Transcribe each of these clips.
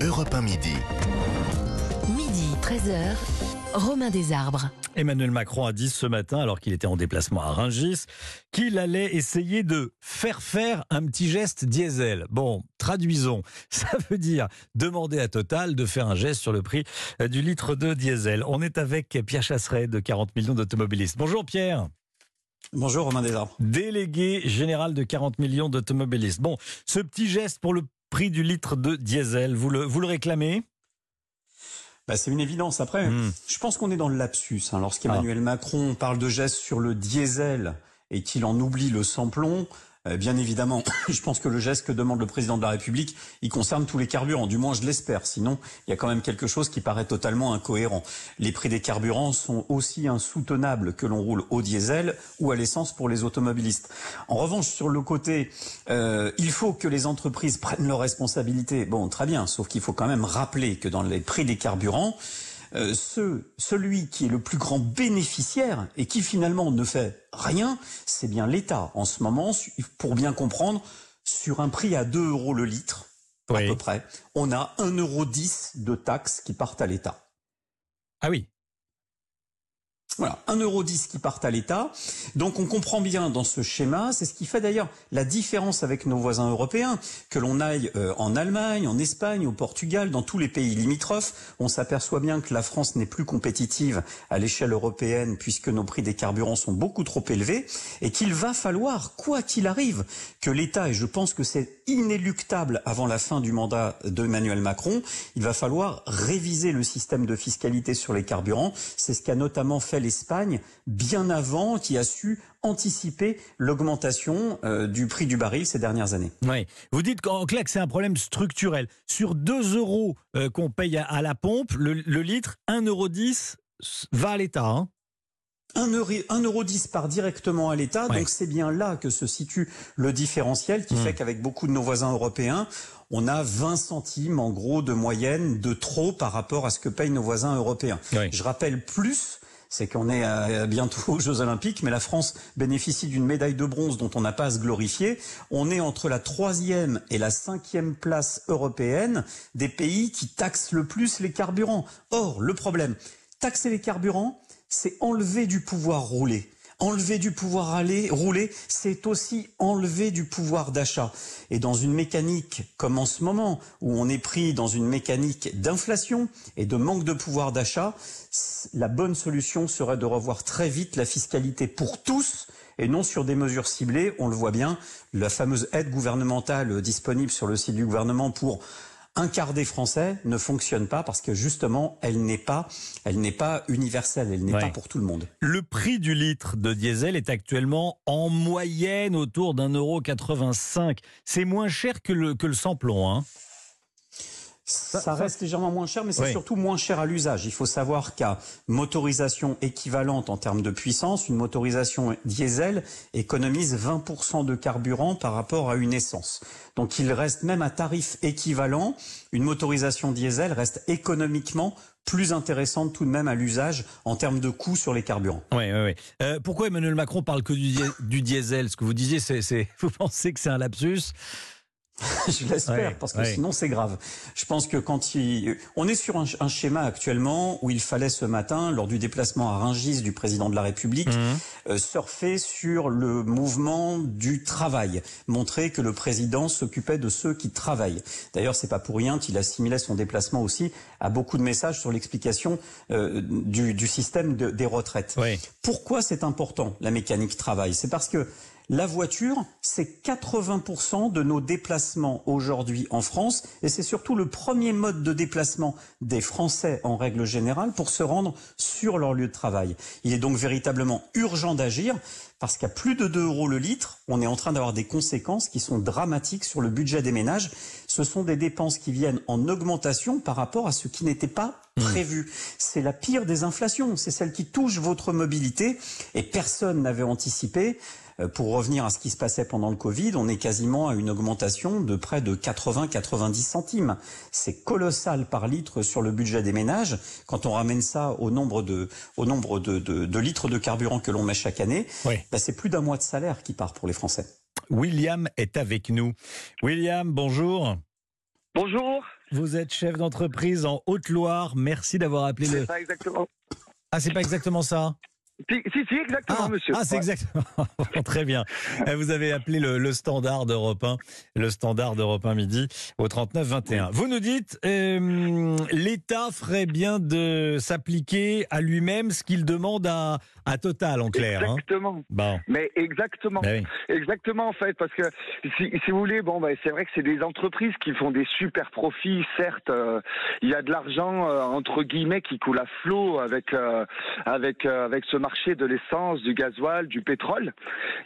Europe 1 midi. Midi, 13h, Romain Desarbres. Emmanuel Macron a dit ce matin, alors qu'il était en déplacement à Rungis, qu'il allait essayer de faire faire un petit geste diesel. Bon, traduisons. Ça veut dire demander à Total de faire un geste sur le prix euh, du litre de diesel. On est avec Pierre Chasseret de 40 millions d'automobilistes. Bonjour Pierre. Bonjour Romain Desarbres. Délégué général de 40 millions d'automobilistes. Bon, ce petit geste pour le prix du litre de diesel, vous le, vous le réclamez? Bah, c'est une évidence. Après, Hmm. je pense qu'on est dans le lapsus. Hein. Lorsqu'Emmanuel Macron parle de gestes sur le diesel et qu'il en oublie le samplon, bien évidemment, je pense que le geste que demande le président de la République, il concerne tous les carburants. Du moins, je l'espère. Sinon, il y a quand même quelque chose qui paraît totalement incohérent. Les prix des carburants sont aussi insoutenables que l'on roule au diesel ou à l'essence pour les automobilistes. En revanche, sur le côté, euh, il faut que les entreprises prennent leurs responsabilités. Bon, très bien, sauf qu'il faut quand même rappeler que dans les prix des carburants, euh, ce, celui qui est le plus grand bénéficiaire et qui finalement ne fait rien, c'est bien l'État. En ce moment, pour bien comprendre, sur un prix à 2 euros le litre, à peu près, on a 1,10 euro de taxes qui partent à l'État. Ah oui. Voilà, 1,10€ qui partent à l'État. Donc on comprend bien dans ce schéma, c'est ce qui fait d'ailleurs la différence avec nos voisins européens, que l'on aille euh, en Allemagne, en Espagne, au Portugal, dans tous les pays limitrophes, on s'aperçoit bien que la France n'est plus compétitive à l'échelle européenne puisque nos prix des carburants sont beaucoup trop élevés et qu'il va falloir, quoi qu'il arrive, que l'État, et je pense que c'est inéluctable avant la fin du mandat d'Emmanuel Macron, il va falloir réviser le système de fiscalité sur les carburants. C'est ce qu'a notamment fait l'Espagne bien avant, qui a su anticiper l'augmentation euh, du prix du baril ces dernières années. Oui. Vous dites qu'en clair que c'est un problème structurel. Sur 2 euros euh, qu'on paye à, à la pompe, le, le litre, 1,10 euro va à l'État. hein. 1,10 euro part directement à l'État, Ouais. donc c'est bien là que se situe le différentiel qui Mm. fait qu'avec beaucoup de nos voisins européens, on a 20 centimes en gros de moyenne de trop par rapport à ce que payent nos voisins européens. Oui. Je rappelle plus, c'est qu'on est euh, bientôt aux Jeux Olympiques, mais la France bénéficie d'une médaille de bronze dont on n'a pas à se glorifier. On est entre la troisième et la cinquième place européenne des pays qui taxent le plus les carburants. Or, le problème, taxer les carburants, c'est enlever du pouvoir rouler. Enlever du pouvoir aller, rouler, c'est aussi enlever du pouvoir d'achat. Et dans une mécanique comme en ce moment, où on est pris dans une mécanique d'inflation et de manque de pouvoir d'achat, la bonne solution serait de revoir très vite la fiscalité pour tous et non sur des mesures ciblées. On le voit bien, la fameuse aide gouvernementale disponible sur le site du gouvernement pour un quart des Français ne fonctionne pas parce que justement, elle n'est pas, elle n'est pas universelle, elle n'est Ouais. pas pour tout le monde. Le prix du litre de diesel est actuellement en moyenne autour d'un euro 85. C'est moins cher que le, que le samplon. Hein. Ça, reste légèrement moins cher, mais c'est Oui. surtout moins cher à l'usage. Il faut savoir qu'à motorisation équivalente en termes de puissance, une motorisation diesel économise 20% de carburant par rapport à une essence. Donc il reste même à tarif équivalent, une motorisation diesel reste économiquement plus intéressante tout de même à l'usage en termes de coût sur les carburants. Oui, oui, oui. Euh, pourquoi Emmanuel Macron parle que du, du diesel? Ce que vous disiez, c'est, c'est- vous pensez que c'est un lapsus? Je l'espère, Ouais, parce que ouais. sinon c'est grave. Je pense que quand il... On est sur un, un schéma actuellement où il fallait ce matin, lors du déplacement à Rungis du président de la République, Mhm. euh, surfer sur le mouvement du travail, montrer que le président s'occupait de ceux qui travaillent. D'ailleurs, c'est pas pour rien qu'il assimilait son déplacement aussi à beaucoup de messages sur l'explication euh, du, du système de- des retraites. Pourquoi c'est important, la mécanique travail? C'est parce que la voiture, c'est 80% de nos déplacements aujourd'hui en France, et c'est surtout le premier mode de déplacement des Français en règle générale pour se rendre sur leur lieu de travail. Il est donc véritablement urgent d'agir, parce qu'à plus de 2 euros le litre, on est en train d'avoir des conséquences qui sont dramatiques sur le budget des ménages. Ce sont des dépenses qui viennent en augmentation par rapport à ce qui n'était pas prévu. C'est la pire des inflations, c'est celle qui touche votre mobilité et personne n'avait anticipé. Euh, Pour revenir à ce qui se passait pendant le Covid, on est quasiment à une augmentation de près de 80-90 centimes. C'est colossal par litre sur le budget des ménages. Quand on ramène ça au nombre de, au nombre de, de- de litres de carburant que l'on met chaque année, Oui. bah, c'est plus d'un mois de salaire qui part pour les Français. William est avec nous. William, bonjour. Bonjour. vous êtes chef d'entreprise en Haute-Loire. Merci d'avoir appelé le. Exactement. Ah, c'est pas exactement ça Si, si, si, exactement, Ah, monsieur. ah, c'est Ouais. exactement. Très bien. Euh, Vous avez appelé le, le standard d'Europe 1, le standard d'Europe 1 midi au 39 21. Vous nous dites, euh, l'État ferait bien de s'appliquer à lui-même ce qu'il demande à, à Total, en clair. Hein? Exactement. Bon, Mais exactement. ben oui. Exactement en fait, parce que si, si vous voulez, bon, bah, c'est vrai que c'est des entreprises qui font des super profits. Certes, euh, il y a de l'argent euh, entre guillemets qui coule à flot avec avec avec ce marché de l'essence, du gasoil, du pétrole.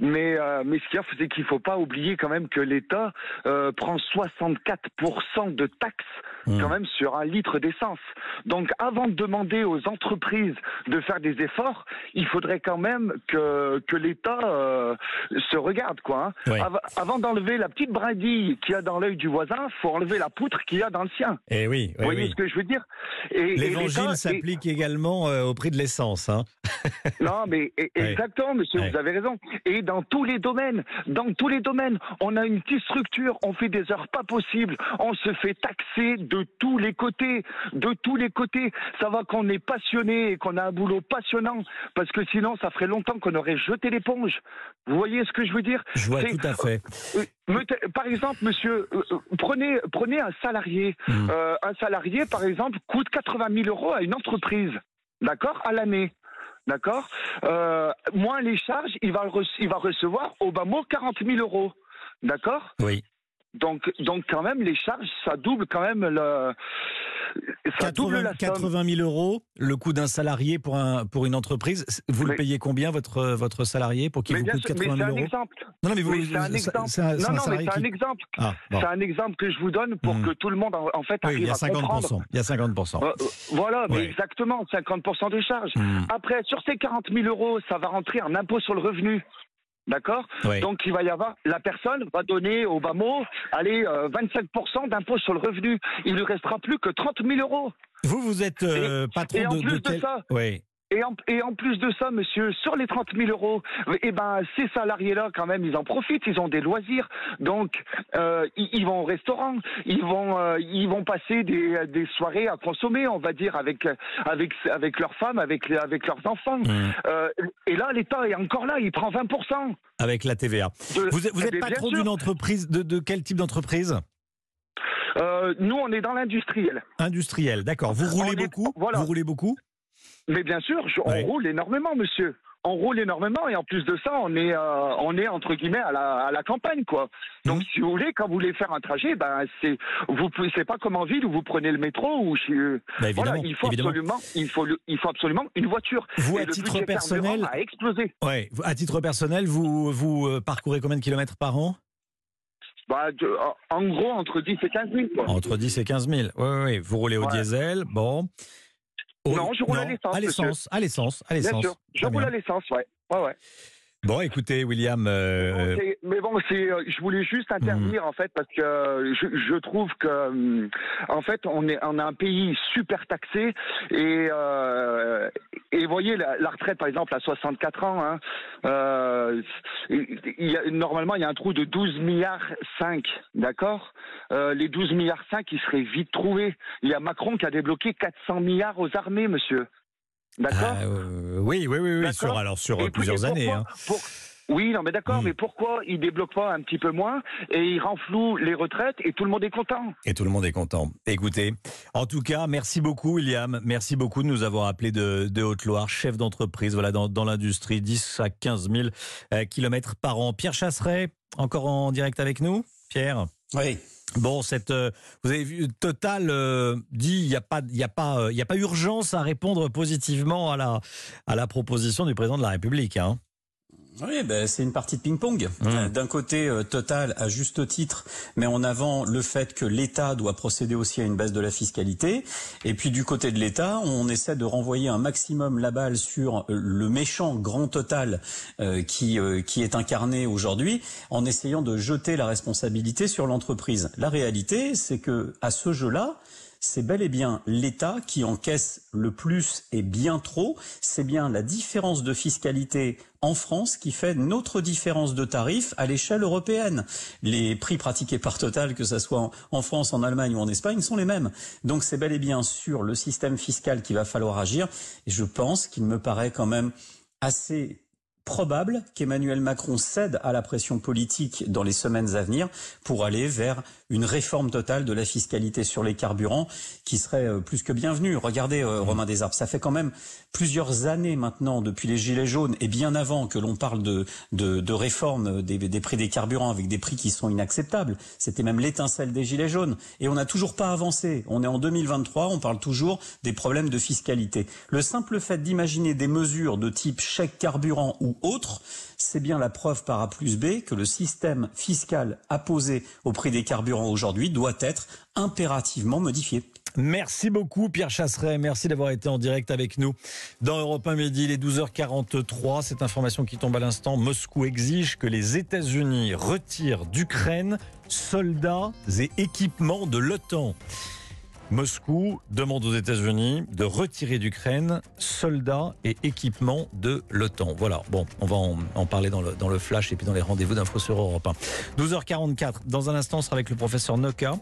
Mais euh, mais ce qu'il a, c'est qu'il faut pas oublier quand même que l'État euh, prend 64% de taxes Mmh. quand même sur un litre d'essence. Donc avant de demander aux entreprises de faire des efforts, il faudrait quand même que, que l'État euh, se regarde. quoi. hein. Av- avant d'enlever la petite brindille qu'il y a dans l'œil du voisin, faut enlever la poutre qu'il y a dans le sien. Eh oui, oui, Vous voyez oui. ce que je veux dire? Et- et L'évangile l'État- et- s'applique également euh, au prix de l'essence. Hein. Non, mais e- exactement, monsieur, vous avez raison. Et dans tous les domaines, dans tous les domaines, on a une petite structure, on fait des heures pas possibles, on se fait taxer de tous les côtés, de tous les côtés. Ça va qu'on est passionné et qu'on a un boulot passionnant, parce que sinon, ça ferait longtemps qu'on aurait jeté l'éponge. Vous voyez ce que je veux dire? Je vois tout à fait. Euh, Par exemple, monsieur, euh, euh, prenez, prenez un salarié. Mm. Euh, un salarié, par exemple, coûte 80 000 euros à une entreprise, d'accord, à l'année. D'accord? Euh, Moins les charges, il va, il va recevoir au bas mot 40 000 euros. D'accord? Oui. Donc, donc, quand même, les charges, ça double quand même le. Ça double 80, la somme. 80 000 euros, le coût d'un salarié pour, un, pour une entreprise. Vous le Mais- payez combien, votre, votre salarié, pour qu'il vous coûte sûr, mais 80 c'est 000 un euros? exemple. Non, non, mais Mais c'est un exemple. c'est un- Non, un non, mais salarié c'est un qui- exemple. Ah, bon. C'est un exemple que je vous donne pour Mm. que tout le monde, en, en fait, Oui, arrive il y a à comprendre. 50%. Il y a 50%. Euh, euh, voilà, mais exactement, 50% de charges. Hmm, Après, sur ces 40 000 euros, ça va rentrer en impôt sur le revenu. D'accord. Donc, il va y avoir, la personne va donner au bas mot, allez, euh, 25% d'impôt sur le revenu. Il ne lui restera plus que 30 000 euros. Vous, vous êtes euh, patron et en de, plus de de ça- Oui. Et en, et en plus de ça, monsieur, sur les 30 000 euros, eh ben, ces salariés-là, quand même, ils en profitent, ils ont des loisirs. Donc, euh, ils, ils vont au restaurant, ils vont, euh, ils vont passer des, des soirées à consommer, on va dire, avec, avec, avec leurs femmes, avec, avec leurs enfants. Hmm. Euh, et là, l'État est encore là, il prend 20%. Avec la TVA. de- Vous êtes, vous Eh êtes bien, patron d'une entreprise, de, de quel type d'entreprise? Nous, on est dans l'industriel. Industrielle, d'accord. Vous On roulez est- beaucoup? voilà. Vous roulez beaucoup? Mais bien sûr, je- on roule énormément, monsieur. On roule énormément et en plus de ça, on est, euh, on est entre guillemets à la, à la campagne, quoi. Donc, Mhm. si vous voulez, quand vous voulez faire un trajet, ben c'est, vous, pouvez- c'est pas comme en ville où vous prenez le métro ou voilà, il faut évidemment. absolument, il faut, il faut absolument une voiture. Vous, Et à titre personnel, a explosé. ouais, à titre personnel, vous, vous euh, parcourez combien de kilomètres par an? Bah, de- en- en gros, entre 10 et 15 000, quoi. Entre 10 et 15 000. Oui, oui, oui. Vous roulez au Ouais. diesel, bon. Non, je roule à l'essence, À l'essence, à l'essence, à Bien l'essence. sûr, je roule à l'essence, ouais. Ouais, ouais. Bon, écoutez, William, Bon, euh, mais bon, c'est, euh, je voulais juste intervenir en fait parce que euh, je, je trouve que euh, en fait on est on a un pays super taxé et euh, et vous voyez la, la retraite par exemple à 64 ans, hein, euh, il y a, normalement il y a un trou de 12 milliards 5, d'accord? Euh, Les 12 milliards 5, ils seraient vite trouvés. Il y a Macron qui a débloqué 400 milliards aux armées, monsieur. D'accord ah, euh, oui, oui, oui, oui, sur, alors sur Et euh, plusieurs puis, années. hein. pour- Oui, non, mais d'accord, Mm. mais pourquoi il débloque pas un petit peu moins et il renfloue les retraites et tout le monde est content? Et tout le monde est content. Écoutez, en tout cas, merci beaucoup, William. Merci beaucoup de nous avoir appelé de, de Haute-Loire, chef d'entreprise, voilà, dans, dans l'industrie, 10 à 15 000 euh, kilomètres par an. Pierre Chasseret, encore en direct avec nous? Pierre? Oui. Bon, cette, euh, vous avez vu, Total euh, dit il n'y a pas, il a pas, euh, a pas urgence à répondre positivement à la, à la proposition du président de la République. Hein. Oui, ben, c'est une partie de ping-pong. Mmh. D'un côté, euh, Total, à juste titre, met en avant le fait que l'État doit procéder aussi à une baisse de la fiscalité. Et puis du côté de l'État, on essaie de renvoyer un maximum la balle sur euh, le méchant grand Total euh, qui, euh, qui est incarné aujourd'hui, en essayant de jeter la responsabilité sur l'entreprise. La réalité, c'est que à ce jeu-là, c'est bel et bien l'État qui encaisse le plus et bien trop. C'est bien la différence de fiscalité en France qui fait notre différence de tarifs à l'échelle européenne. Les prix pratiqués par Total, que ce soit en France, en Allemagne ou en Espagne, sont les mêmes. Donc c'est bel et bien sur le système fiscal qu'il va falloir agir. Et je pense qu'il me paraît quand même assez probable qu'Emmanuel Macron cède à la pression politique dans les semaines à venir pour aller vers une réforme totale de la fiscalité sur les carburants qui serait euh, plus que bienvenue. Regardez, euh, mmh. Romain Desarbes, ça fait quand même plusieurs années maintenant, depuis les Gilets jaunes et bien avant que l'on parle de, de, de réforme des, des, prix des carburants avec des prix qui sont inacceptables. C'était même l'étincelle des Gilets jaunes. Et on n'a toujours pas avancé. On est en 2023, on parle toujours des problèmes de fiscalité. Le simple fait d'imaginer des mesures de type chèque carburant ou c'est bien la preuve par A plus B que le système fiscal apposé au prix des carburants aujourd'hui doit être impérativement modifié. Merci beaucoup Pierre Chasseret, merci d'avoir été en direct avec nous dans Europe 1 Midi, les 12h43. Cette information qui tombe à l'instant, Moscou exige que les États-Unis retirent d'Ukraine soldats et équipements de l'OTAN. Moscou demande aux États-Unis de retirer d'Ukraine soldats et équipements de l'OTAN. Voilà, bon, on va en, parler dans le, dans le, flash et puis dans les rendez-vous d'infos sur Europe 1. 12h44, dans un instant, on sera avec le professeur Noka,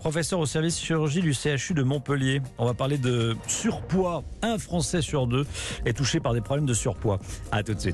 professeur au service chirurgie du CHU de Montpellier. On va parler de surpoids. Un Français sur deux est touché par des problèmes de surpoids. À tout de suite.